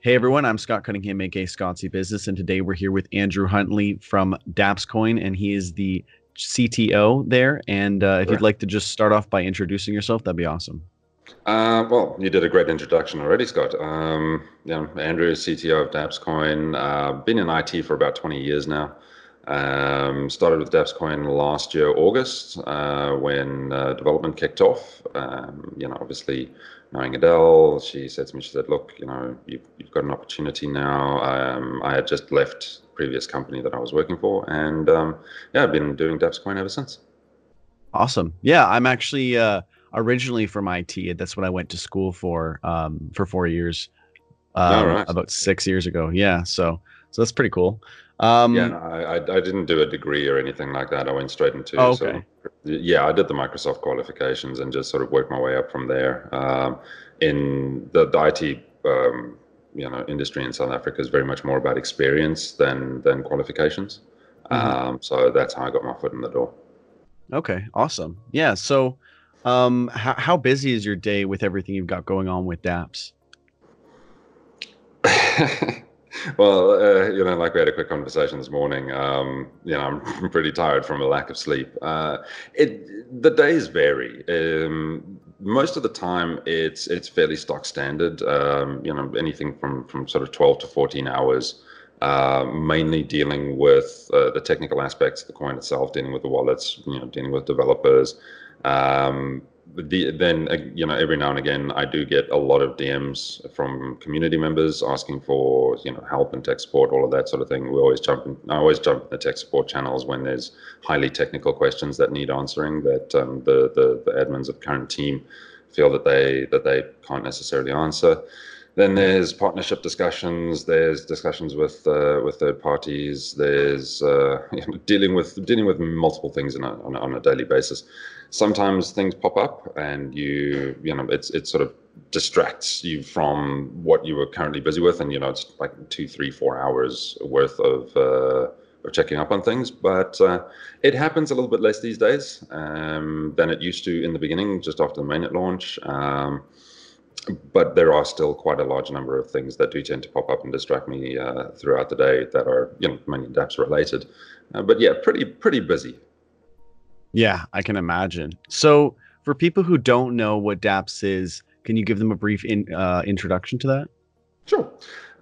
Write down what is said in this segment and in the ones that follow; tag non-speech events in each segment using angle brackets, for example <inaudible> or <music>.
Hey everyone, I'm Scott Cunningham, aka Scottsy Business, and today we're here with Andrew Huntley from DApsCoin, and he is the CTO there. And uh, if you'd like to just start off by introducing yourself, that'd be awesome. Uh, well, you did a great introduction already, Scott. Um, yeah, Andrew is CTO of DApsCoin. Uh, been in IT for about 20 years now. Um, started with DApsCoin last year, August, uh, when uh, development kicked off. Um, you know, obviously knowing Adele, she said to me, she said, look, you know, you've, you've got an opportunity now. Um, I had just left previous company that I was working for. And um, yeah, I've been doing DApsCoin ever since. Awesome. Yeah, I'm actually uh, originally from IT. That's what I went to school for um, for four years, um, right. about six years ago. Yeah, so so that's pretty cool. Um, yeah, no, I, I didn't do a degree or anything like that. I went straight into. Oh, okay. So, yeah, I did the Microsoft qualifications and just sort of worked my way up from there. Um, in the, the IT, um, you know, industry in South Africa is very much more about experience than than qualifications. Mm-hmm. Um, so that's how I got my foot in the door. Okay, awesome. Yeah. So, um, how how busy is your day with everything you've got going on with DApps? <laughs> well, uh, you know, like we had a quick conversation this morning. Um, you know, I'm <laughs> pretty tired from a lack of sleep. Uh, it the days vary. Um, most of the time, it's it's fairly stock standard. Um, you know, anything from from sort of 12 to 14 hours. Uh, mainly dealing with uh, the technical aspects of the coin itself, dealing with the wallets, you know, dealing with developers. Um, the, then uh, you know every now and again I do get a lot of DMs from community members asking for you know help and tech support, all of that sort of thing. We always jump in. I always jump in the tech support channels when there's highly technical questions that need answering that um, the, the the admins of current team feel that they that they can't necessarily answer. Then there's partnership discussions. There's discussions with uh, with third parties. There's uh, <laughs> you know, dealing with dealing with multiple things a, on, a, on a daily basis. Sometimes things pop up, and you you know it's it sort of distracts you from what you were currently busy with, and you know it's like two, three, four hours worth of. Uh, of checking up on things, but uh, it happens a little bit less these days um, than it used to in the beginning, just after the mainnet launch. Um, but there are still quite a large number of things that do tend to pop up and distract me uh, throughout the day that are you know mainly DApps related. Uh, but yeah, pretty pretty busy. Yeah, I can imagine. So for people who don't know what DApps is, can you give them a brief in, uh, introduction to that? Sure.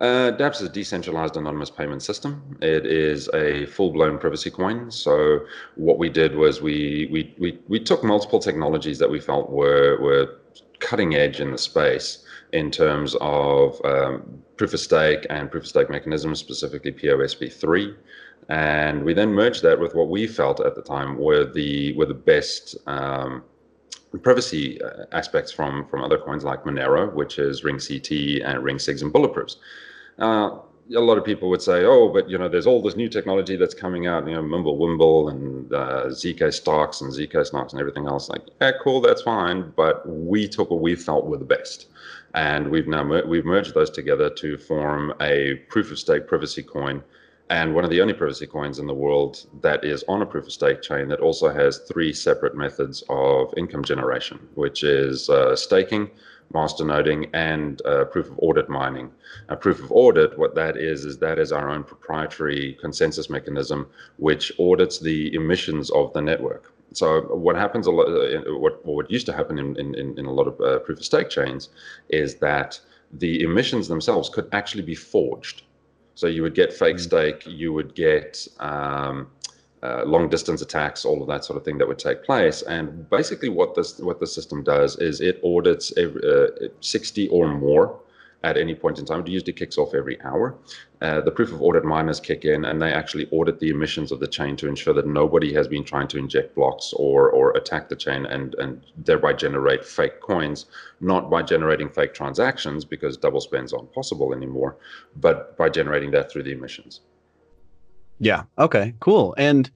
Uh, DApps is a decentralized anonymous payment system. It is a full-blown privacy coin. So what we did was we we we we took multiple technologies that we felt were were cutting edge in the space in terms of um, proof of stake and proof of stake mechanisms, specifically PoSv3. And we then merged that with what we felt at the time were the were the best um, privacy uh, aspects from from other coins like Monero, which is Ring CT and Ring SIGs and bulletproofs. Uh, a lot of people would say, oh, but you know, there's all this new technology that's coming out, you know, Mimblewimble and uh, ZK stocks and ZK stocks and everything else. Like, yeah, cool, that's fine. But we took what we felt were the best, and we've now mer- we've merged those together to form a proof of stake privacy coin, and one of the only privacy coins in the world that is on a proof of stake chain that also has three separate methods of income generation, which is uh, staking masternoding and uh, proof of audit mining. A proof of audit, what that is, is that is our own proprietary consensus mechanism which audits the emissions of the network. So what happens a lot, uh, what, what used to happen in, in, in a lot of uh, proof of stake chains is that the emissions themselves could actually be forged. So you would get fake mm. stake, you would get um, uh, long distance attacks, all of that sort of thing that would take place. And basically, what this what the system does is it audits every, uh, 60 or more at any point in time. It usually kicks off every hour. Uh, the proof of audit miners kick in and they actually audit the emissions of the chain to ensure that nobody has been trying to inject blocks or or attack the chain and and thereby generate fake coins, not by generating fake transactions because double spends aren't possible anymore, but by generating that through the emissions. Yeah. Okay. Cool. And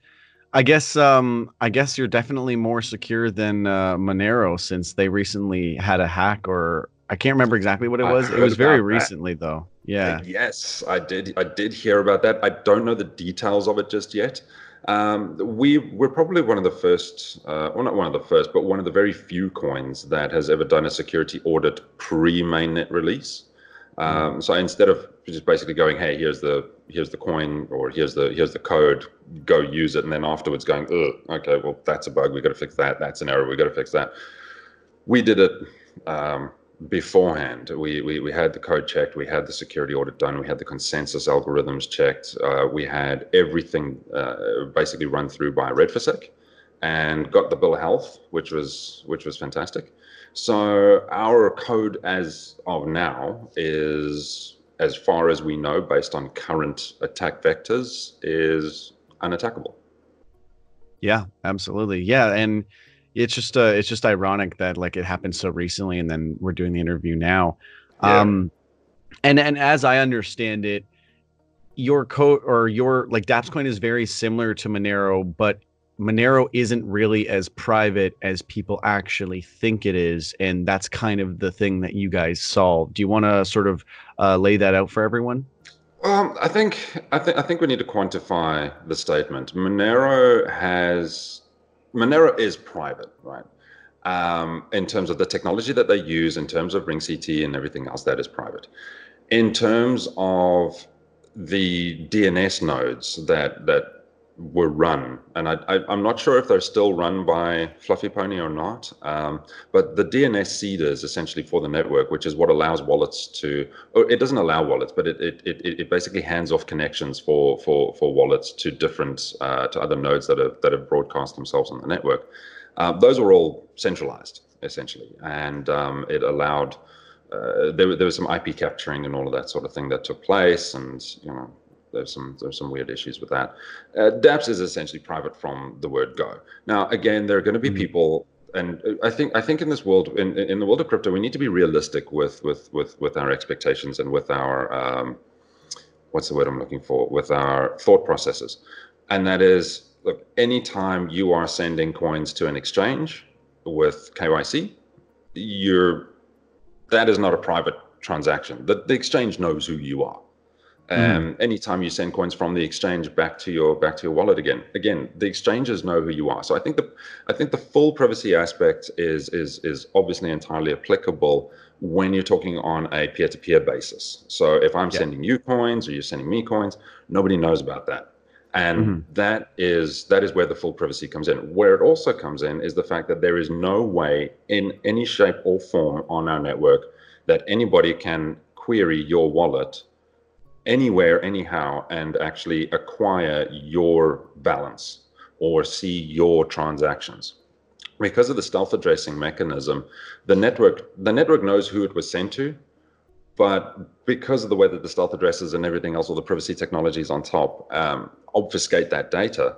I guess um I guess you're definitely more secure than uh, Monero since they recently had a hack or I can't remember exactly what it was. It was very recently that. though. Yeah. Yes, I did. I did hear about that. I don't know the details of it just yet. Um, we we're probably one of the first, uh, well, not one of the first, but one of the very few coins that has ever done a security audit pre mainnet release. Um, so instead of just basically going, hey, here's the here's the coin or here's the here's the code, go use it, and then afterwards going, okay, well that's a bug, we got to fix that. That's an error, we got to fix that. We did it um, beforehand. We, we we had the code checked, we had the security audit done, we had the consensus algorithms checked, uh, we had everything uh, basically run through by Red4Sec, and got the bill of health, which was which was fantastic. So our code as of now is, as far as we know, based on current attack vectors, is unattackable. Yeah, absolutely. Yeah, and it's just uh, it's just ironic that like it happened so recently, and then we're doing the interview now. Yeah. Um, and and as I understand it, your code or your like DApps is very similar to Monero, but Monero isn't really as private as people actually think it is, and that's kind of the thing that you guys solve. Do you want to sort of uh, lay that out for everyone? Um, I think I think I think we need to quantify the statement. Monero has Monero is private, right? Um, in terms of the technology that they use, in terms of Ring CT and everything else, that is private. In terms of the DNS nodes that that were run, and I, am not sure if they're still run by Fluffy Pony or not. Um, but the DNS seeders essentially for the network, which is what allows wallets to, it doesn't allow wallets, but it, it, it, it basically hands off connections for for for wallets to different uh, to other nodes that have that have broadcast themselves on the network. Uh, those were all centralized essentially, and um, it allowed. Uh, there, there was some IP capturing and all of that sort of thing that took place, and you know there's some there's some weird issues with that. Uh, DApps is essentially private from the word go. Now, again, there are going to be mm-hmm. people, and I think I think in this world, in in the world of crypto, we need to be realistic with with with with our expectations and with our um, what's the word I'm looking for with our thought processes, and that is look anytime you are sending coins to an exchange with KYC, you're that is not a private transaction. The, the exchange knows who you are. Um, mm. Anytime you send coins from the exchange back to your back to your wallet again, again the exchanges know who you are. So I think the I think the full privacy aspect is is is obviously entirely applicable when you're talking on a peer-to-peer basis. So if I'm yeah. sending you coins or you're sending me coins, nobody knows about that. And mm-hmm. that is that is where the full privacy comes in. Where it also comes in is the fact that there is no way in any shape or form on our network that anybody can query your wallet anywhere, anyhow, and actually acquire your balance or see your transactions. Because of the stealth addressing mechanism, the network the network knows who it was sent to, but because of the way that the stealth addresses and everything else, all the privacy technologies on top um, obfuscate that data.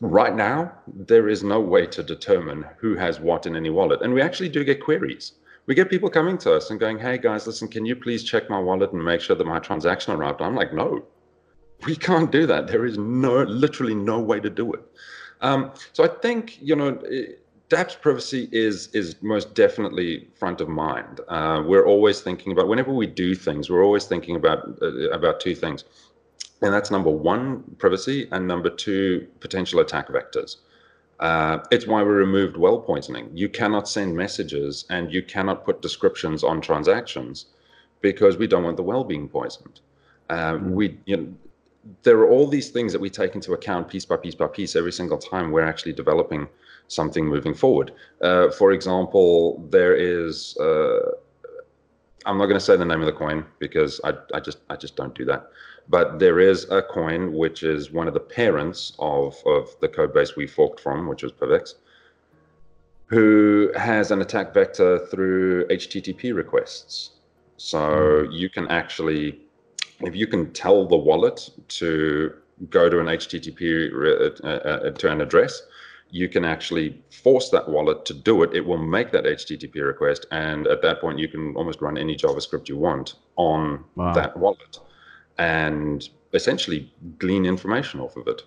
Right now, there is no way to determine who has what in any wallet, and we actually do get queries we get people coming to us and going, "Hey guys, listen, can you please check my wallet and make sure that my transaction arrived?" I'm like, "No, we can't do that. There is no, literally no way to do it." Um, so I think you know, DAP's privacy is is most definitely front of mind. Uh, we're always thinking about whenever we do things, we're always thinking about uh, about two things, and that's number one, privacy, and number two, potential attack vectors. Uh, it's why we removed well poisoning. You cannot send messages and you cannot put descriptions on transactions because we don't want the well being poisoned. Uh, mm. We, you know, there are all these things that we take into account piece by piece by piece every single time we're actually developing something moving forward. Uh, for example, there is. Uh, I'm not going to say the name of the coin because I, I just I just don't do that. But there is a coin which is one of the parents of, of the code base we forked from, which was PIVX, who has an attack vector through HTTP requests. So mm. you can actually, if you can tell the wallet to go to an HTTP uh, uh, to an address, you can actually force that wallet to do it. It will make that HTTP request, and at that point, you can almost run any JavaScript you want on wow. that wallet and essentially glean information off of it.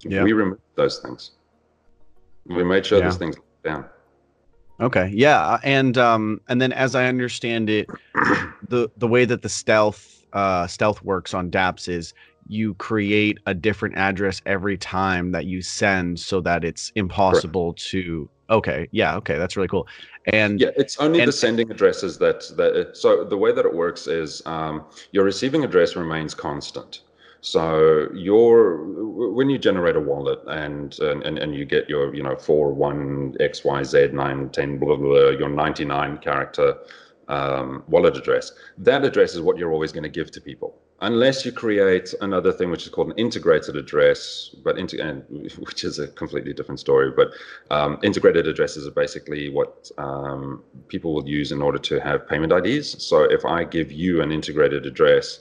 Yeah. We removed those things. We made sure yeah. those things down. Okay. Yeah, and um, and then as I understand it, the the way that the stealth uh, stealth works on DApps is you create a different address every time that you send, so that it's impossible Correct. to Okay, yeah, okay, that's really cool. And yeah, it's only and, the sending addresses that that. So the way that it works is um, your receiving address remains constant. So your when you generate a wallet and and, and you get your you know four one x y z nine ten blah blah, blah your ninety nine character um, wallet address, that address is what you're always going to give to people, unless you create another thing which is called an integrated address, but and, <laughs> which is a completely different story. But um, integrated addresses are basically what um, people will use in order to have payment IDs. So if I give you an integrated address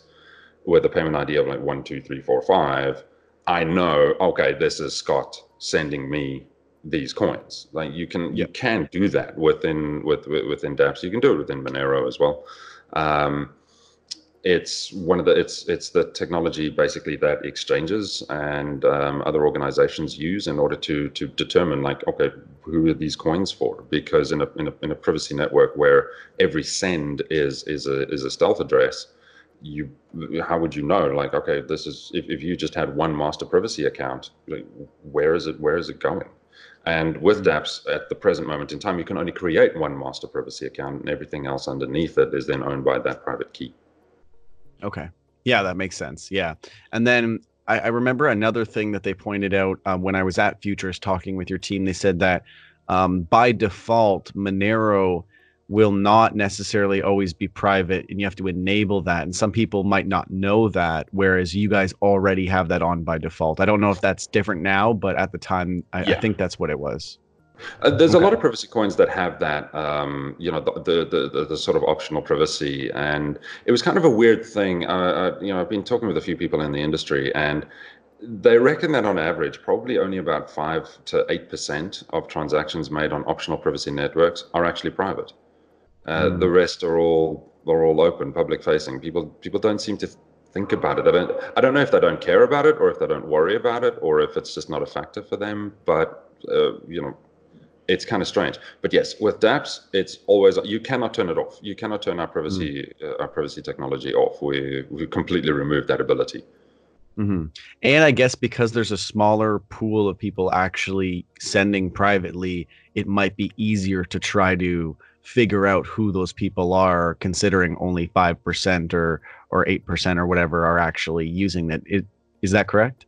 with a payment ID of like one, two, three, four, five, I know, okay, this is Scott sending me these coins. Like you can you can do that within with, within dApps. You can do it within Monero as well. Um, it's one of the it's it's the technology basically that exchanges and um, other organizations use in order to to determine like okay who are these coins for? Because in a, in a in a privacy network where every send is is a is a stealth address you how would you know like okay this is if, if you just had one master privacy account like, where is it where is it going? And with mm-hmm. dApps at the present moment in time you can only create one master privacy account and everything else underneath it is then owned by that private key okay. Yeah that makes sense. Yeah. And then i, I remember another thing that they pointed out um, when i was at futures talking with your team they said that um, by default monero will not necessarily always be private and you have to enable that and some people might not know that whereas you guys already have that on by default. I don't know if that's different now but at the time i, yeah. I think that's what it was uh, there's okay. a lot of privacy coins that have that, um, you know, the, the, the the sort of optional privacy, and it was kind of a weird thing. Uh, uh, you know, I've been talking with a few people in the industry, and they reckon that on average, probably only about five to eight percent of transactions made on optional privacy networks are actually private. Uh, mm. The rest are all are all open, public facing. People people don't seem to think about it. I don't I don't know if they don't care about it or if they don't worry about it or if it's just not a factor for them. But uh, you know, it's kind of strange. But yes, with DApps, it's always you cannot turn it off. You cannot turn our privacy mm. uh, our privacy technology off. We we completely remove that ability. Mm-hmm. And I guess because there's a smaller pool of people actually sending privately, it might be easier to try to figure out who those people are considering only 5% or or 8% or whatever are actually using it. it is that correct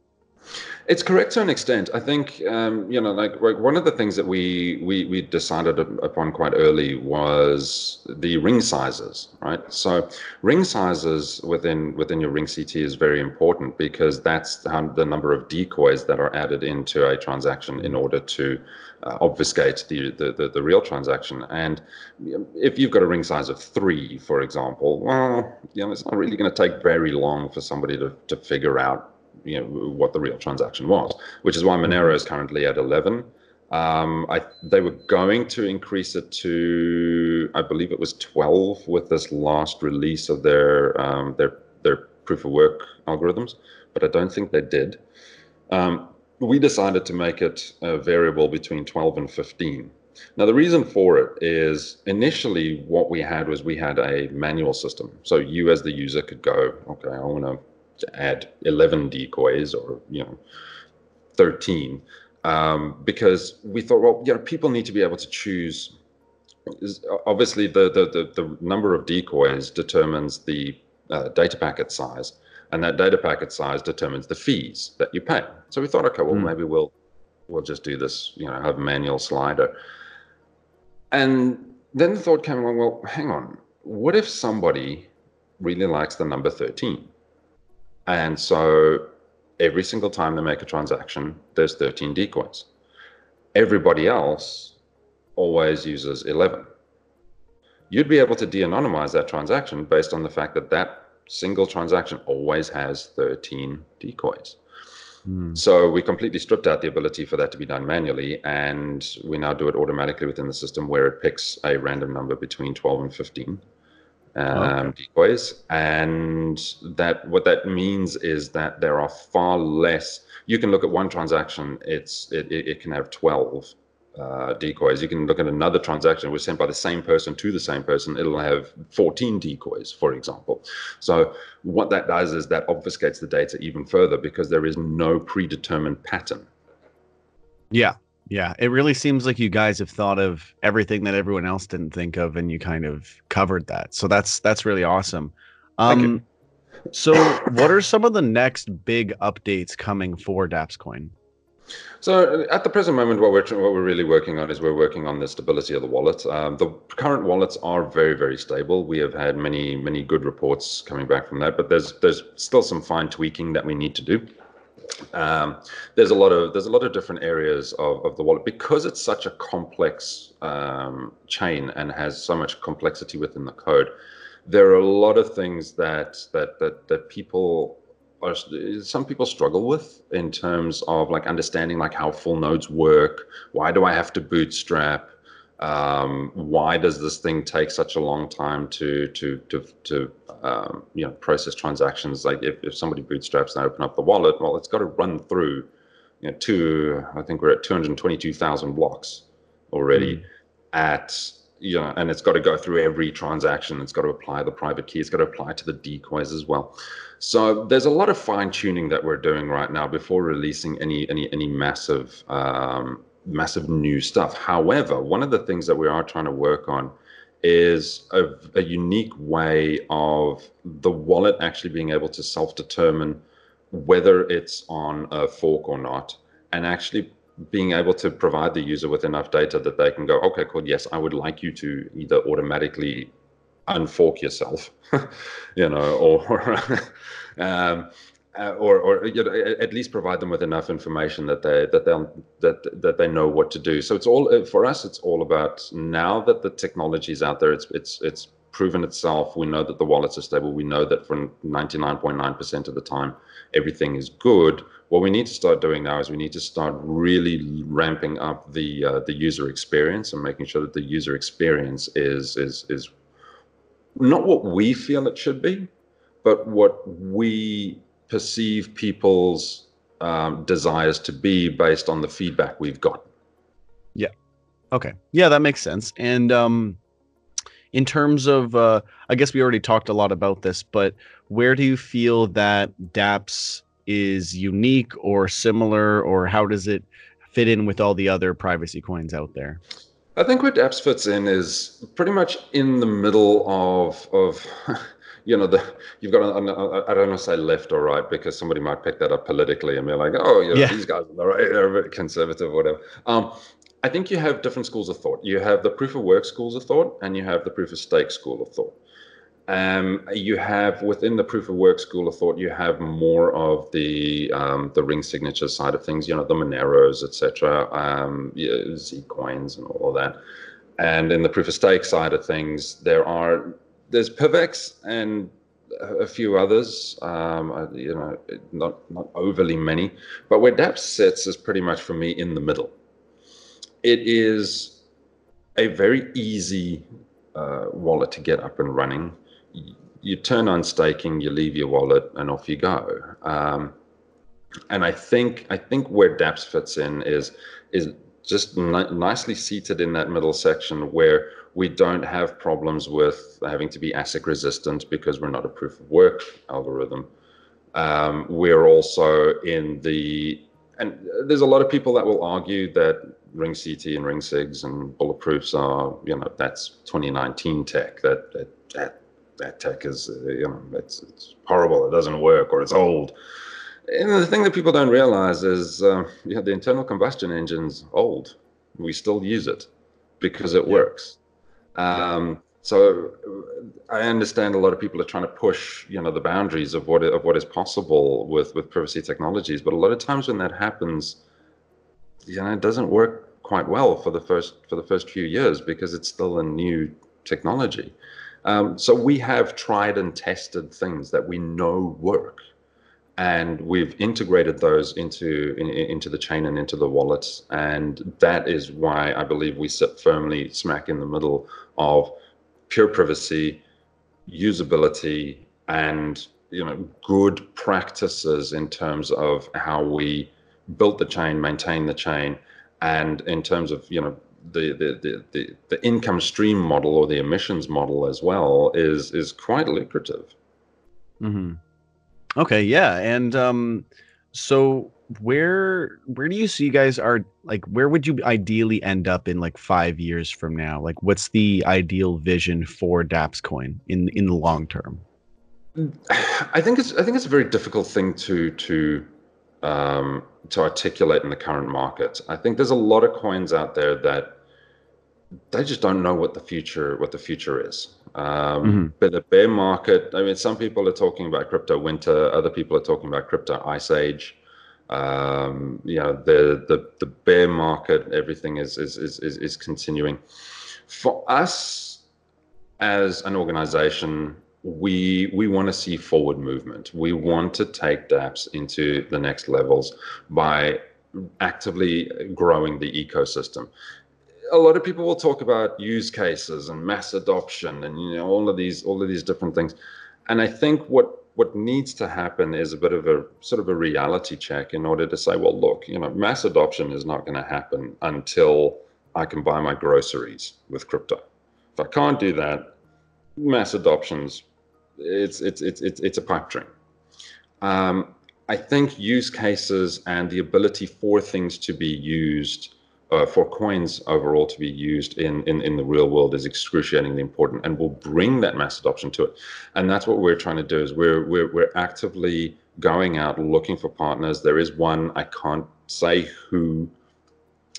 it's correct to an extent. I think um, you know, like, one of the things that we we we decided upon quite early was the ring sizes, right? So ring sizes within within your ring CT is very important because that's the, number of decoys that are added into a transaction in order to uh, obfuscate the, the, the the real transaction. And if you've got a ring size of three, for example, well, you know, it's not really going to take very long for somebody to to figure out you know what the real transaction was, which is why Monero is currently at 11. Um, I, they were going to increase it to, I believe it was 12 with this last release of their um, their their proof of work algorithms, but I don't think they did. Um, we decided to make it a variable between 12 and 15. Now, the reason for it is initially what we had was we had a manual system. So you, as the user, could go, okay, I want to to add 11 decoys or you know 13 um, because we thought well you know people need to be able to choose. Obviously the the, the, the number of decoys determines the uh, data packet size and that data packet size determines the fees that you pay. So we thought okay well mm. maybe we'll we'll just do this you know have a manual slider. And then the thought came along well hang on what if somebody really likes the number 13 and so every single time they make a transaction, there's 13 decoys. Everybody else always uses 11. You'd be able to de anonymize that transaction based on the fact that that single transaction always has 13 decoys. Mm. So we completely stripped out the ability for that to be done manually, and we now do it automatically within the system where it picks a random number between 12 and 15 um, okay. decoys, and that what that means is that there are far less. You can look at one transaction; it's it, it can have twelve uh, decoys. You can look at another transaction it was sent by the same person to the same person. It'll have 14 decoys, for example. So what that does is that obfuscates the data even further because there is no predetermined pattern. Yeah, Yeah, it really seems like you guys have thought of everything that everyone else didn't think of, and you kind of covered that. So that's that's really awesome. Um, so, what are some of the next big updates coming for DApsCoin? So at the present moment, what we're what we're really working on is we're working on the stability of the wallet. Um, the current wallets are very very stable. We have had many many good reports coming back from that, but there's there's still some fine tweaking that we need to do. Um, there's a lot of there's a lot of different areas of, of the wallet because it's such a complex um, chain and has so much complexity within the code. There are a lot of things that that that that people are some people struggle with in terms of like understanding like how full nodes work. Why do I have to bootstrap? Um, why does this thing take such a long time to to to to um, you know process transactions? Like if, if somebody bootstraps and open up the wallet, well, it's got to run through you know two. I think we're at two hundred twenty-two thousand blocks already mm. at you know, and it's got to go through every transaction. It's got to apply the private key. It's got to apply to the decoys as well. So there's a lot of fine tuning that we're doing right now before releasing any any any massive um, massive new stuff. However, one of the things that we are trying to work on is a, a unique way of the wallet actually being able to self-determine whether it's on a fork or not, and actually being able to provide the user with enough data that they can go, okay, cool, yes, I would like you to either automatically unfork yourself, <laughs> you know, or <laughs> um, uh, or, or you know, at least provide them with enough information that they that they that that they know what to do. So it's all uh, for us. It's all about now that the technology is out there. It's it's it's proven itself. We know that the wallets are stable. We know that for 99.9% of the time, everything is good. What we need to start doing now is we need to start really ramping up the uh, the user experience and making sure that the user experience is is is not what we feel it should be, but what we perceive people's um, desires to be based on the feedback we've got. Yeah. Okay. Yeah, that makes sense. And um, in terms of, uh, I guess we already talked a lot about this, but where do you feel that DApps is unique or similar, or how does it fit in with all the other privacy coins out there? I think where DApps fits in is pretty much in the middle of of <laughs> you know the you've got I don't want to say left or right because somebody might pick that up politically and be like oh you know, yeah. these guys are right they're a bit conservative or whatever. Um, I think you have different schools of thought. You have the proof of work schools of thought and you have the proof of stake school of thought. Um, you have within the proof of work school of thought, you have more of the um, the ring signature side of things. You know, the Moneros, etc., um, yeah, Z coins, and all of that. And in the proof of stake side of things, there are there's PIVX and a few others. Um, you know, not not overly many, but where DApps sits is pretty much for me in the middle. It is a very easy uh, wallet to get up and running you turn on staking, you leave your wallet, and off you go. Um, and I think I think where DApps fits in is is just ni- nicely seated in that middle section where we don't have problems with having to be ASIC resistant because we're not a proof of work algorithm. Um, we're also in the and there's a lot of people that will argue that ring CT and ring SIGs and bulletproofs are you know that's 2019 tech that that, that that tech is uh, you know it's it's horrible. It doesn't work or it's old. And the thing that people don't realize is uh, yeah, the internal combustion engine's old. We still use it because it yeah. works. Um, so I understand a lot of people are trying to push, you know, the boundaries of what of what is possible with with privacy technologies. But a lot of times when that happens, you know, it doesn't work quite well for the first for the first few years because it's still a new technology. Um, so we have tried and tested things that we know work, and we've integrated those into in, into the chain and into the wallets, and that is why I believe we sit firmly smack in the middle of pure privacy, usability, and you know good practices in terms of how we built the chain, maintain the chain, and in terms of you know the, the, the, the, income stream model or the emissions model as well is is quite lucrative. Mm-hmm. Okay, yeah, and um, so where where do you see you guys are like where would you ideally end up in like five years from now? Like what's the ideal vision for daps coin in in the long term? <sighs> I think it's i think it's a very difficult thing to to um to articulate in the current market. I think there's a lot of coins out there that they just don't know what the future what the future is um, mm-hmm. but the bear market i mean some people are talking about crypto winter other people are talking about crypto ice age. Um, you know the, the the bear market everything is is is is continuing. For us as an organization we we want to see forward movement. We want to take dapps into the next levels by actively growing the ecosystem a lot of people will talk about use cases and mass adoption and you know all of these all of these different things and i think what what needs to happen is a bit of a sort of a reality check in order to say, well, look, you know, mass adoption is not going to happen until I can buy my groceries with crypto. If I can't do that, mass adoptions, it's it's it's it's, it's a pipe dream. Um, I think use cases and the ability for things to be used uh, for coins overall to be used in, in, in the real world is excruciatingly important and will bring that mass adoption to it. And that's what we're trying to do is we're, we're, we're actively going out looking for partners. There is one, I can't say who,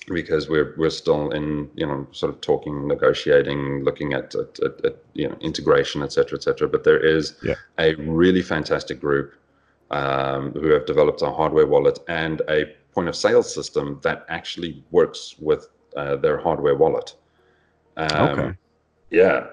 because we're, we're still in, you know, sort of talking, negotiating, looking at, at, at, at you know, integration, et cetera, et cetera. But there is yeah. a really fantastic group um, who have developed a hardware wallet and a point of sale system that actually works with uh, their hardware wallet. Um, okay. Yeah,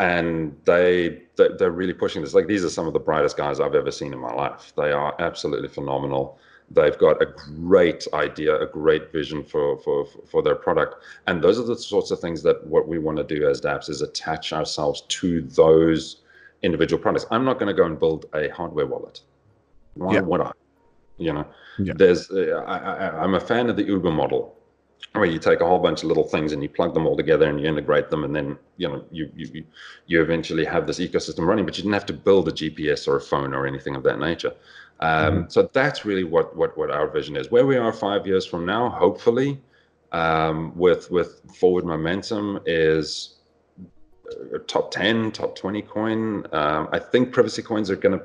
and they they're really pushing this. Like these are some of the brightest guys I've ever seen in my life. They are absolutely phenomenal. They've got a great idea, a great vision for for for their product, and those are the sorts of things that what we want to do as DApps is attach ourselves to those individual products. I'm not going to go and build a hardware wallet. Why yeah. would I? You know, yeah. there's uh, I, am a fan of the Uber model, where you take a whole bunch of little things and you plug them all together and you integrate them, and then you know you you you eventually have this ecosystem running. But you didn't have to build a GPS or a phone or anything of that nature. Um, mm-hmm. So that's really what what what our vision is. Where we are five years from now, hopefully, um, with with forward momentum is uh, top 10 top 20 coin um, i think privacy coins are going to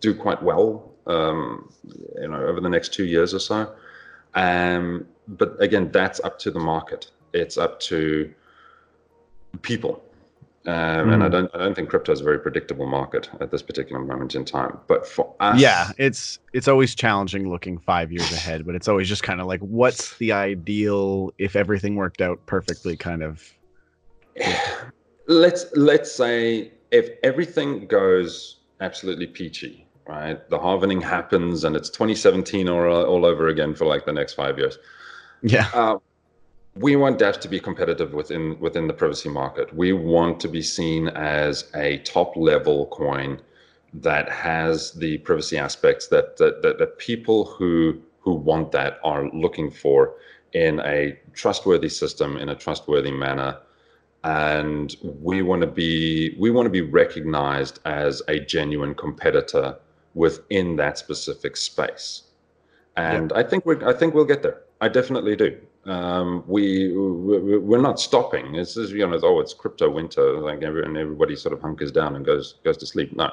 do quite well um, you know, over the next two years or so. Um, but again, that's up to the market. It's up to people. Um, mm. And I hmm. don't, I don't think crypto is a very predictable market at this particular moment in time. But for us, yeah, it's it's always challenging looking five years ahead. But it's always just kind of like, what's the ideal if everything worked out perfectly? Kind of. <sighs> let's let's say if everything goes absolutely peachy, right? The halvening happens and it's 2017 or all over again for like the next five years. Yeah. Uh, we want dapps to be competitive within within the privacy market. We want to be seen as a top level coin that has the privacy aspects that that, that, that people who who want that are looking for in a trustworthy system in a trustworthy manner and we want to be we want to be recognized as a genuine competitor within that specific space. And yeah. I think we're I think we'll get there. I definitely do. Um, we we're not stopping. It's you know oh it's crypto winter like and everybody sort of hunkers down and goes goes to sleep. No,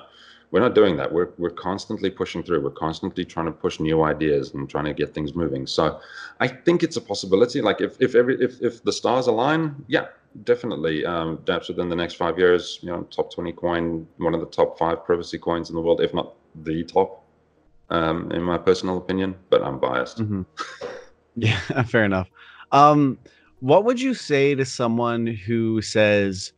we're not doing that. We're we're constantly pushing through. We're constantly trying to push new ideas and trying to get things moving. So I think it's a possibility. Like if if every if if the stars align, yeah, definitely. Um, dapps within the next five years, you know, top twenty coin, one of the top five privacy coins in the world, if not the top, um, in my personal opinion, but I'm biased. Mm-hmm. <laughs> Yeah, <laughs> fair enough. Um, what would you say to someone who says,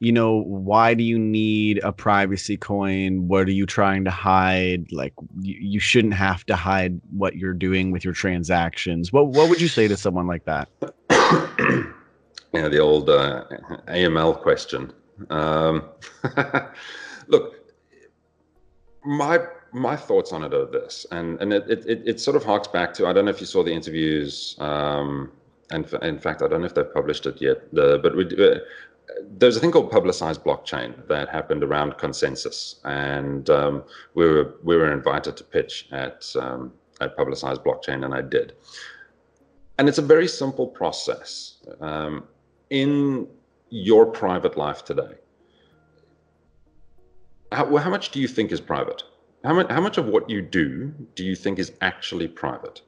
you know, why do you need a privacy coin? What are you trying to hide? Like, you, you shouldn't have to hide what you're doing with your transactions. What What would you say to someone like that? <coughs> yeah, the old uh, AML question. Um, <laughs> look, my my thoughts on it are this, and and it, it it sort of harks back to I don't know if you saw the interviews, um, and in fact I don't know if they've published it yet. But we, uh, there's a thing called publicized blockchain that happened around consensus, and um, we were we were invited to pitch at um, I publicized blockchain, and I did. And it's a very simple process. Um, in your private life today, how, how much do you think is private? How much, how much of what you do do you think is actually private?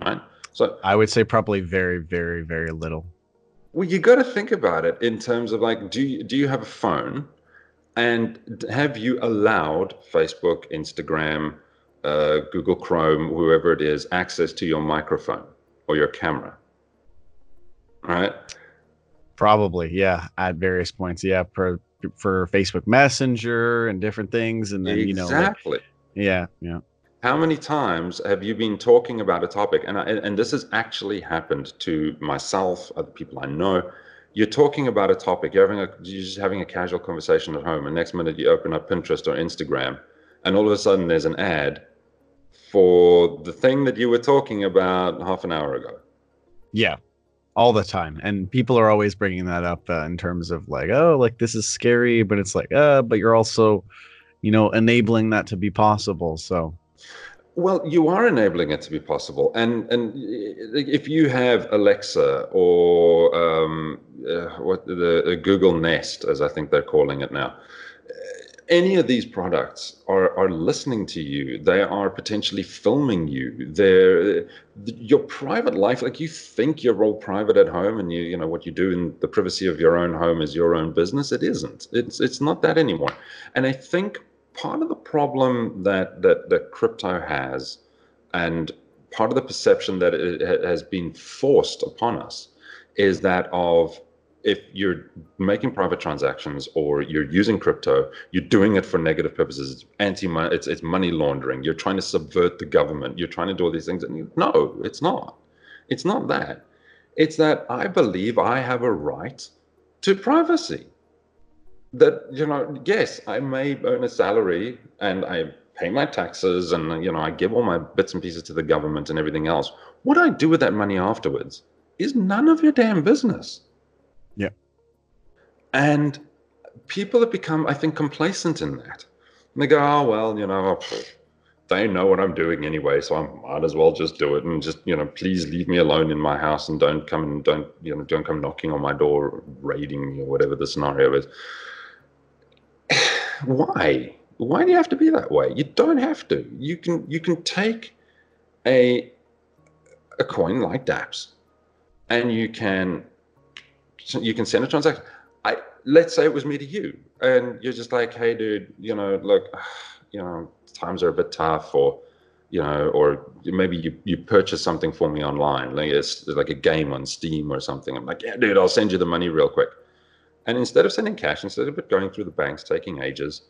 Right. So I would say probably very, very, very little. Well, you got to think about it in terms of like, do you, do you have a phone, and have you allowed Facebook, Instagram, uh, Google Chrome, whoever it is, access to your microphone or your camera? Right. Probably, yeah. At various points, yeah. For for Facebook Messenger and different things, and then exactly. you know, exactly. Like, yeah, yeah. How many times have you been talking about a topic, and I, and this has actually happened to myself, other people I know. You're talking about a topic, you're having a you're just having a casual conversation at home, and next minute you open up Pinterest or Instagram, and all of a sudden there's an ad for the thing that you were talking about half an hour ago. Yeah, all the time and people are always bringing that up uh, in terms of like oh like this is scary but it's like uh but you're also you know enabling that to be possible so well you are enabling it to be possible. And and if you have alexa or um, uh, what the uh, google nest as i think they're calling it now any of these products are, are listening to you. They are potentially filming you. They're your private life like you think you're all private at home and you you know what you do in the privacy of your own home is your own business. It isn't. It's it's not that anymore. And i think part of the problem that that that crypto has and part of the perception that it has been forced upon us is that of if you're making private transactions or you're using crypto, you're doing it for negative purposes. It's anti it's it's money laundering. You're trying to subvert the government. You're trying to do all these things. And no, it's not. It's not that. It's that I believe I have a right to privacy. That you know, yes, I may earn a salary and I pay my taxes and you know I give all my bits and pieces to the government and everything else. What I do with that money afterwards is none of your damn business. Yeah. And people have become, I think, complacent in that. And they go, oh, well, you know, they know what I'm doing anyway, so I might as well just do it and just, you know, please leave me alone in my house and don't come and don't, you know, don't come knocking on my door, raiding me or whatever the scenario is. Why? Why do you have to be that way? You don't have to. You can you can take a a coin like DApps and you can you can send a transaction. I let's say it was me to you, and you're just like, hey, dude, you know, look, <sighs> you know, times are a bit tough, or you know, or maybe you you purchase something for me online, like it's like a game on Steam or something. I'm like, yeah, dude, I'll send you the money real quick. And instead of sending cash, instead of it going through the banks, taking ages,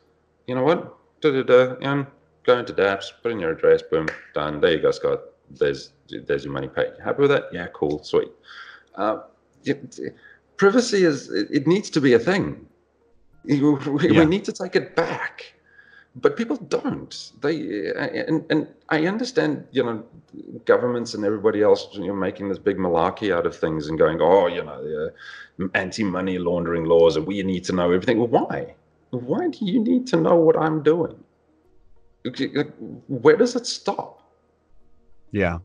you know what? Da da da. And go into DApps, put in your address, boom, done. There you go, Scott. There's there's your money paid. Happy with that? Yeah, cool, sweet. Uh, privacy is it, it needs to be a thing. We, yeah. we need to take it back but people don't. They and, and i understand you know governments and everybody else you know making this big malarkey out of things and going oh you know anti-money laundering laws and we need to know everything. Well why? Why do you need to know what i'm doing? Where does it stop? Yeah.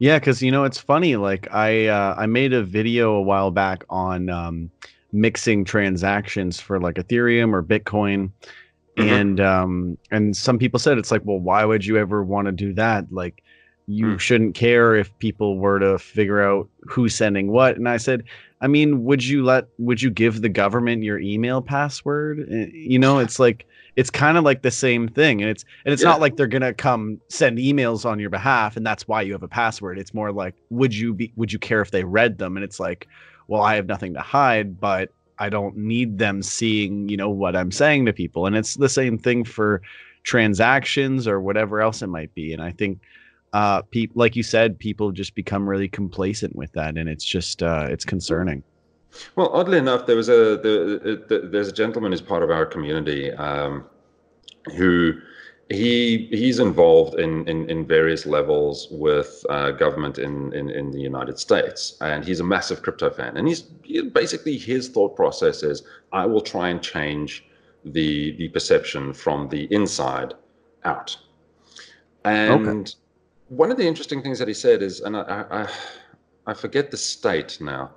Yeah, because you know it's funny. Like I uh, I made a video a while back on um, mixing transactions for like Ethereum or Bitcoin, mm-hmm. and um, and some people said it's like, well, why would you ever want to do that? Like you mm. shouldn't care if people were to figure out who's sending what. And I said, I mean, would you let would you give the government your email password? Eh, you know, it's like it's kind of like the same thing and it's and it's yeah. not like they're gonna come send emails on your behalf and that's why you have a password it's more like would you be would you care if they read them and it's like well i have nothing to hide but i don't need them seeing you know what i'm saying to people. And it's the same thing for transactions or whatever else it might be. And i think uh people like you said people just become really complacent with that. And it's just uh it's concerning. Well, oddly enough, there was a the, the, there's a gentleman who's part of our community um, who he he's involved in, in, in various levels with uh, government in, in, in the United States, and he's a massive crypto fan. And he's he, basically his thought process is, I will try and change the the perception from the inside out. And okay. one of the interesting things that he said is, and I, I, I forget the state now,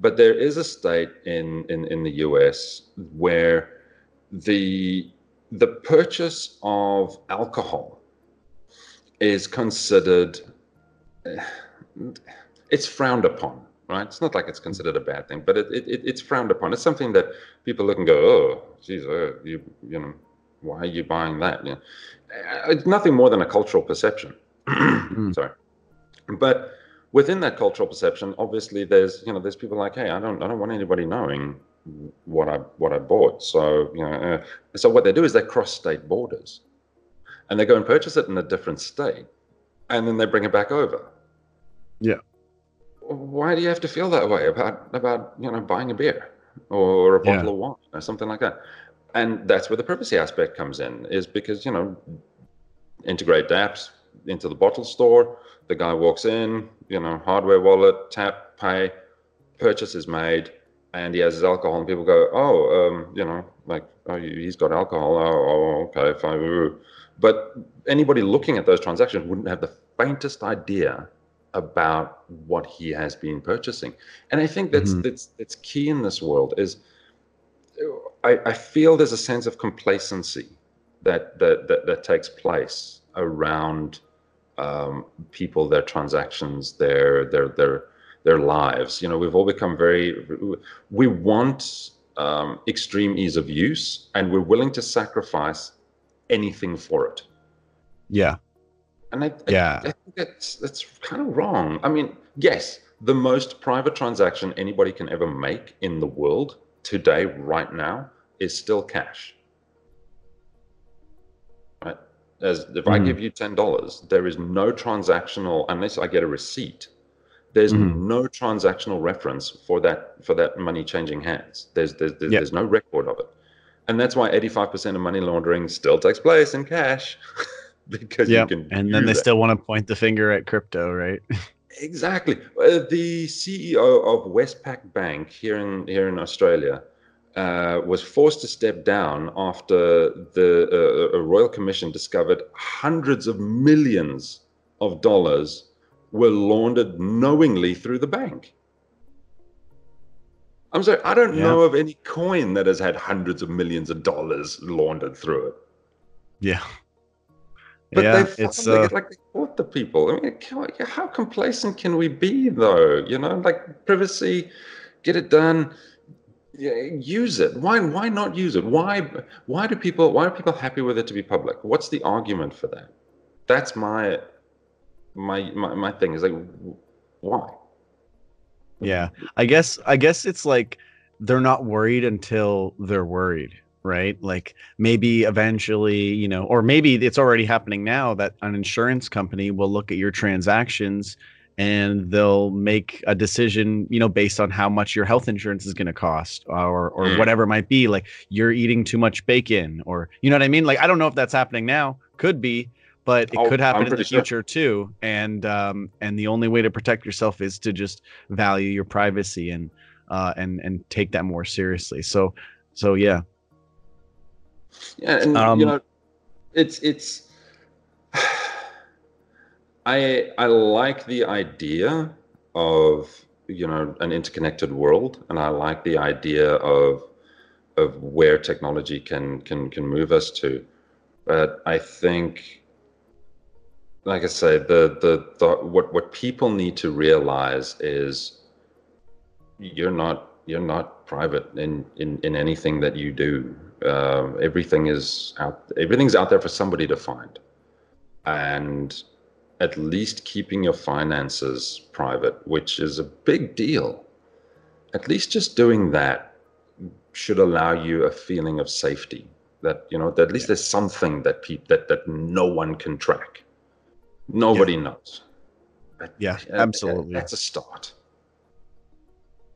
but there is a state in, in, in the US where the the purchase of alcohol is considered it's frowned upon right? It's not like it's considered a bad thing but it, it, it's frowned upon. It's something that people look and go oh geez uh, you you know why are you buying that? You know, it's nothing more than a cultural perception. Mm. <clears throat> sorry. But within that cultural perception obviously there's you know there's people like hey i don't i don't want anybody knowing what i what i bought. So you know uh, so what they do is they cross state borders and they go and purchase it in a different state and then they bring it back over. Yeah. Why do you have to feel that way about about you know buying a beer or a bottle yeah. of wine or something like that? And that's where the privacy aspect comes in is because you know integrate dapps into the bottle store. The guy walks in you know hardware wallet tap pay purchase is made and he has his alcohol and people go oh um, you know like oh he's got alcohol oh, oh okay fine but anybody looking at those transactions wouldn't have the faintest idea about what he has been purchasing and i think that's mm-hmm. that's that's key in this world is I, I feel there's a sense of complacency that that that, that takes place around um, people, their transactions, their their their their lives. You know, we've all become very. We want um, extreme ease of use, and we're willing to sacrifice anything for it. Yeah. And I, yeah. I, I think that's that's kind of wrong. I mean, yes, the most private transaction anybody can ever make in the world today, right now, is still cash. Right? As if mm. I give you ten dollars, there is no transactional unless I get a receipt. There's mm. no transactional reference for that for that money changing hands. There's there's there's, yep. there's no record of it, and that's why 85% of money laundering still takes place in cash. <laughs> because yep. you can and then they that. still want to point the finger at crypto right <laughs> exactly uh, the ceo of westpac bank here in here in australia uh, was forced to step down after the uh, Royal Commission discovered hundreds of millions of dollars were laundered knowingly through the bank. I'm sorry, I don't yeah. know of any coin that has had hundreds of millions of dollars laundered through it. Yeah. But yeah, they it's uh... like they caught the people. I mean, how complacent can we be, though? You know, like privacy, get it done use it. Why why not use it? Why why do people why are people happy with it to be public? What's the argument for that? That's my my my, my thing is like why? Yeah. I guess I guess it's like they're not worried until they're worried, right? Like maybe eventually, you know, or maybe it's already happening now that an insurance company will look at your transactions and they'll make a decision you know based on how much your health insurance is going to cost or or mm. whatever it might be like you're eating too much bacon or you know what i mean like i don't know if that's happening now could be but it oh, could happen in the future sure. too and um and the only way to protect yourself is to just value your privacy and uh and and take that more seriously so so yeah yeah and um, you know it's it's <sighs> I I like the idea of you know an interconnected world, and I like the idea of of where technology can can can move us to. But I think, like I say, the the, the what what people need to realize is you're not you're not private in in, in anything that you do. Uh, everything is out. Everything's out there for somebody to find, and at least keeping your finances private, which is a big deal. At least just doing that should allow you a feeling of safety. That you know, that at least there's something that pe- that that no one can track. Nobody yeah. knows. But, yeah, absolutely. That's a start.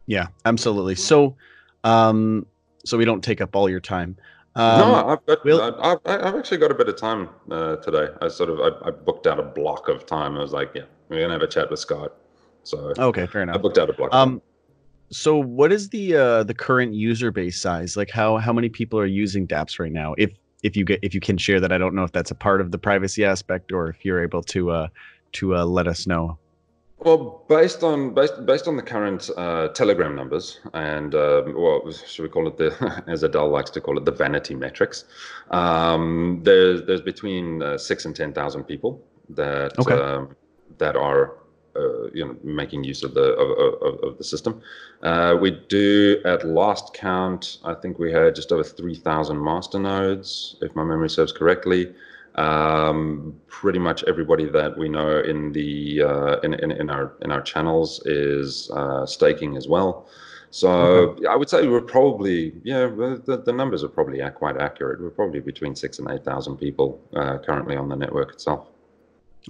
Yeah, absolutely. So, um, so we don't take up all your time. Um, no, I've, got, we'll, I've, I've, actually got a bit of time uh, today. I sort of I, I, booked out a block of time. I was like, yeah, we're gonna have a chat with Scott. So okay, fair enough. I booked out a block. Um, so what is the uh, the current user base size? Like how how many people are using DAPS right now? If if you get if you can share that, I don't know if that's a part of the privacy aspect or if you're able to uh to uh, let us know? Well, based on based based on the current uh, Telegram numbers, and uh, well, should we call it the, <laughs> as Adele likes to call it, the vanity metrics? Um, there's there's between uh, six and ten thousand people that okay. um, that are uh, you know making use of the of, of, of the system. Uh, we do at last count, I think we had just over three thousand master nodes, if my memory serves correctly. Um, pretty much everybody that we know in the uh, in, in, in our in our channels is uh, staking as well. So okay. I would say we're probably yeah the, the numbers are probably quite accurate. We're probably between six and eight thousand people uh, currently on the network itself.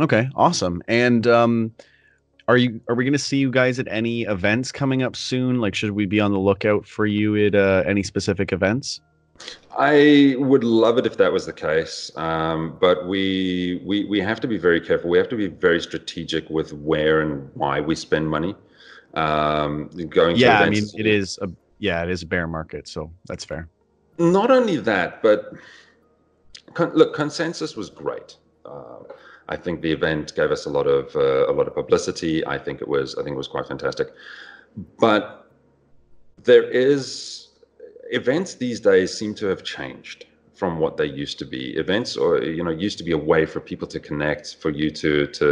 Okay, awesome. And um, are you are we going to see you guys at any events coming up soon? Like, should we be on the lookout for you at uh, any specific events? I would love it if that was the case, um, but we, we we have to be very careful. We have to be very strategic with where and why we spend money. Um, going yeah, I mean it is a yeah, it is a bear market, so that's fair. Not only that, but con- look, consensus was great. Uh, I think the event gave us a lot of uh, a lot of publicity. I think it was I think it was quite fantastic, but there is events these days seem to have changed from what they used to be. Events, or you know, used to be a way for people to connect, for you to to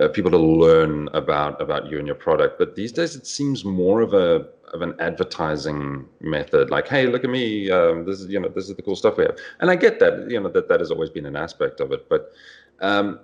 uh, people to learn about about you and your product. But these days, it seems more of a of an advertising method. Like, hey, look at me. Um, this is you know this is the cool stuff we have. And I get that you know that that has always been an aspect of it. But um,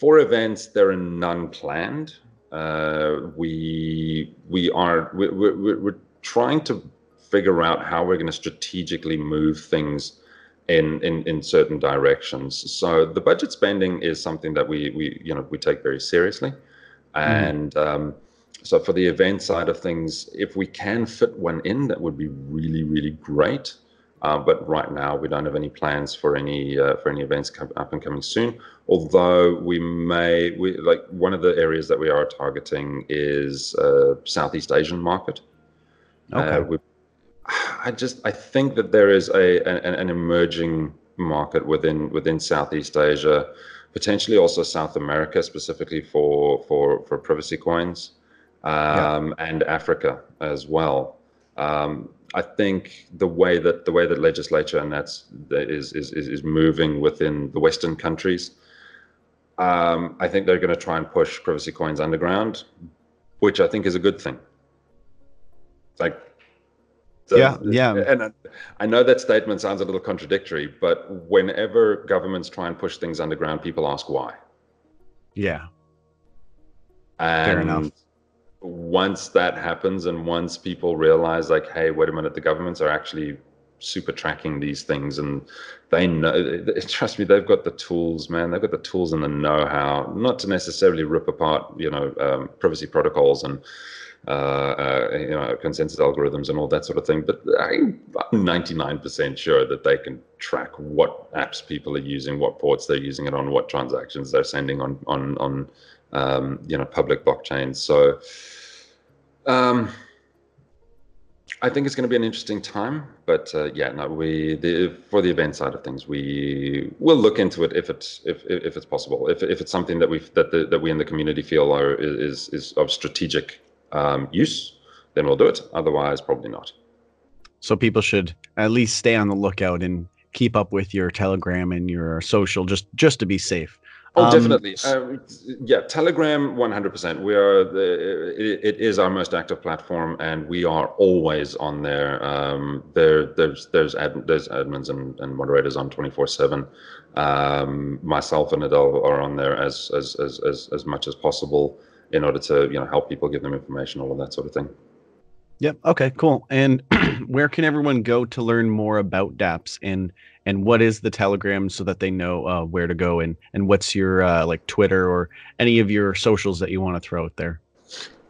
for events, there are none planned. Uh, we we are we, we, we're trying to figure out how we're going to strategically move things in, in in certain directions. So the budget spending is something that we we you know we take very seriously, mm-hmm. and mm. um, so for the event side of things, if we can fit one in, that would be really really great. Uh, but right now, we don't have any plans for any uh, for any events up and coming soon. Although we may, we like one of the areas that we are targeting is uh, Southeast Asian market. Okay. Uh, I just I think that there is a an, an, emerging market within within Southeast Asia, potentially also South America, specifically for for for privacy coins, um, yeah. and Africa as well. Um, I think the way that the way that legislature and that's that is is is moving within the Western countries. Um, I think they're going to try and push privacy coins underground, which I think is a good thing. Like so, yeah, yeah. And I know that statement sounds a little contradictory, but whenever governments try and push things underground, people ask why. Yeah. And Fair enough. Once that happens, and once people realize, like, hey, wait a minute, the governments are actually super tracking these things, and they know. <laughs> Trust me, they've got the tools, man. They've got the tools and the know-how, not to necessarily rip apart, you know, um, privacy protocols and uh, uh, you know, consensus algorithms and all that sort of thing. But I'm 99% sure that they can track what apps people are using, what ports they're using it on, what transactions they're sending on on on um, you know public blockchains. So. Um, I think it's going to be an interesting time, but uh, yeah, no, we the for the event side of things, we will look into it if it's if if it's possible, if if it's something that we that the, that we in the community feel are is is of strategic um, use, then we'll do it. Otherwise, probably not. So people should at least stay on the lookout and keep up with your Telegram and your social just just to be safe. Oh, um, definitely. Uh, yeah, Telegram, 100%. We are the, it, it is our most active platform, and we are always on there. Um, there, there's there's ad, there's admins and, and moderators on 24/7. Um, myself and Adele are on there as as as as, as much as possible in order to you know help people, give them information, all of that sort of thing. Yep. Okay. Cool. And <clears throat> where can everyone go to learn more about DAPS and and what is the Telegram so that they know uh, where to go and and what's your uh, like Twitter or any of your socials that you want to throw out there?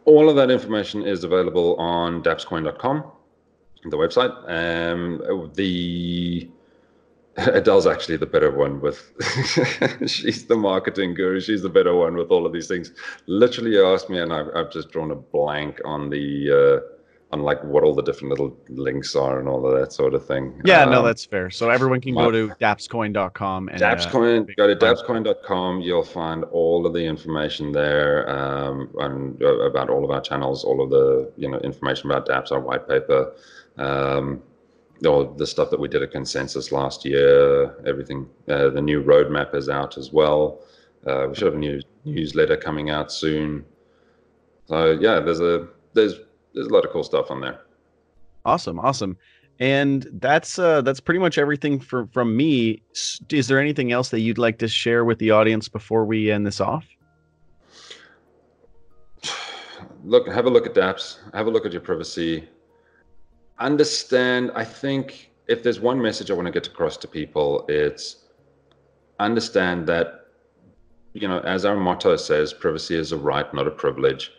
All of that information is available on dapscoin.com, the website. Um, the <laughs> Adele's actually the better one with <laughs> she's the marketing guru. She's the better one with all of these things. Literally you asked me, and I've, I've just drawn a blank on the uh, like what all the different little links are and all of that sort of thing. Yeah, um, no, that's fair. So everyone can go to dapscoin.com and dapscoin. Uh, go to dapscoin.com. You'll find all of the information there um, and uh, about all of our channels, all of the you know information about Daps, our white paper, um, all the stuff that we did at Consensus last year. Everything. Uh, the new roadmap is out as well. Uh, we should have a new newsletter coming out soon. So yeah, there's a there's there's a lot of cool stuff on there. Awesome, awesome. And that's uh that's pretty much everything for from me. Is there anything else that you'd like to share with the audience before we end this off? <sighs> Look, have a look at DAPS. Have a look at your privacy. Understand. I think if there's one message I want to get across to people, it's understand that you know, as our motto says, privacy is a right, not a privilege.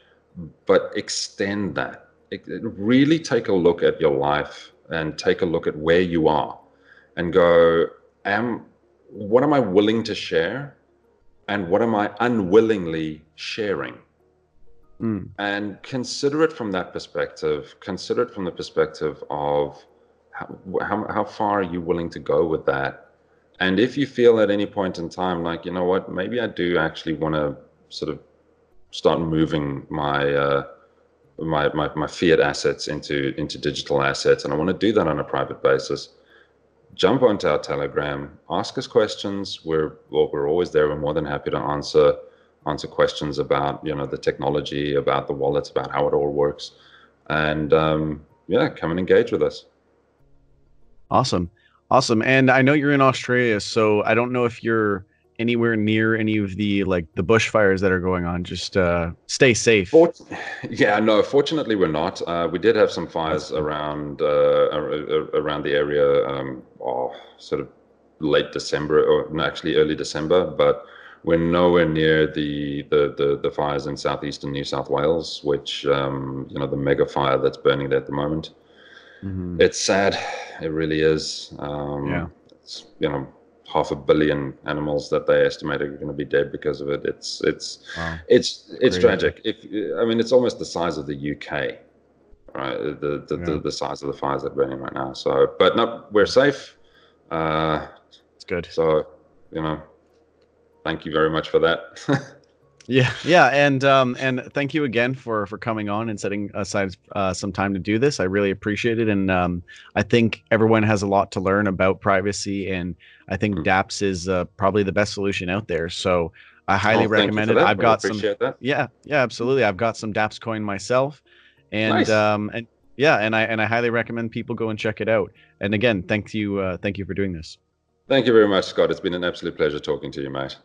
But extend that really take a look at your life and take a look at where you are and go am what am i willing to share and what am i unwillingly sharing? Mm. and consider it from that perspective. Consider it from the perspective of how, how, how far are you willing to go with that? And if you feel at any point in time like you know what maybe i do actually want to sort of start moving my uh, my, my, my fiat assets into into digital assets and i want to do that on a private basis. Jump onto our telegram ask us questions. We're well, we're always there. We're more than happy to answer answer questions about you know the technology about the wallets about how it all works. And um, yeah come and engage with us. Awesome. Awesome. And i know you're in australia so i don't know if you're anywhere near any of the like the bushfires that are going on. Just uh, stay safe. Fort- yeah, no. Fortunately, we're not. Uh, we did have some fires around uh, around the area, um, oh, sort of late December or actually early December, but we're nowhere near the the the, the fires in southeastern New South Wales, which um, you know the mega fire that's burning there at the moment. Mm-hmm. It's sad. It really is. Um, yeah. It's, you know, half a billion animals that they estimate are going to be dead because of it. It's it's wow. it's it's Crazy. tragic. If I mean, it's almost the size of the UK, right? The the, yeah. the, the size of the fires that are burning right now. So, but no, we're safe. Uh, it's good. So, you know, thank you very much for that. <laughs> Yeah, yeah, and um, and thank you again for for coming on and setting aside uh, some time to do this. I really appreciate it, and um, I think everyone has a lot to learn about privacy, and I think mm-hmm. DAPS is uh, probably the best solution out there. So I highly oh, recommend it. I've got some. That. Yeah, yeah, absolutely. I've got some DAPS coin myself, and nice. um, and yeah, and I and I highly recommend people go and check it out. And again, thank you, uh, thank you for doing this. Thank you very much, Scott. It's been an absolute pleasure talking to you, mate.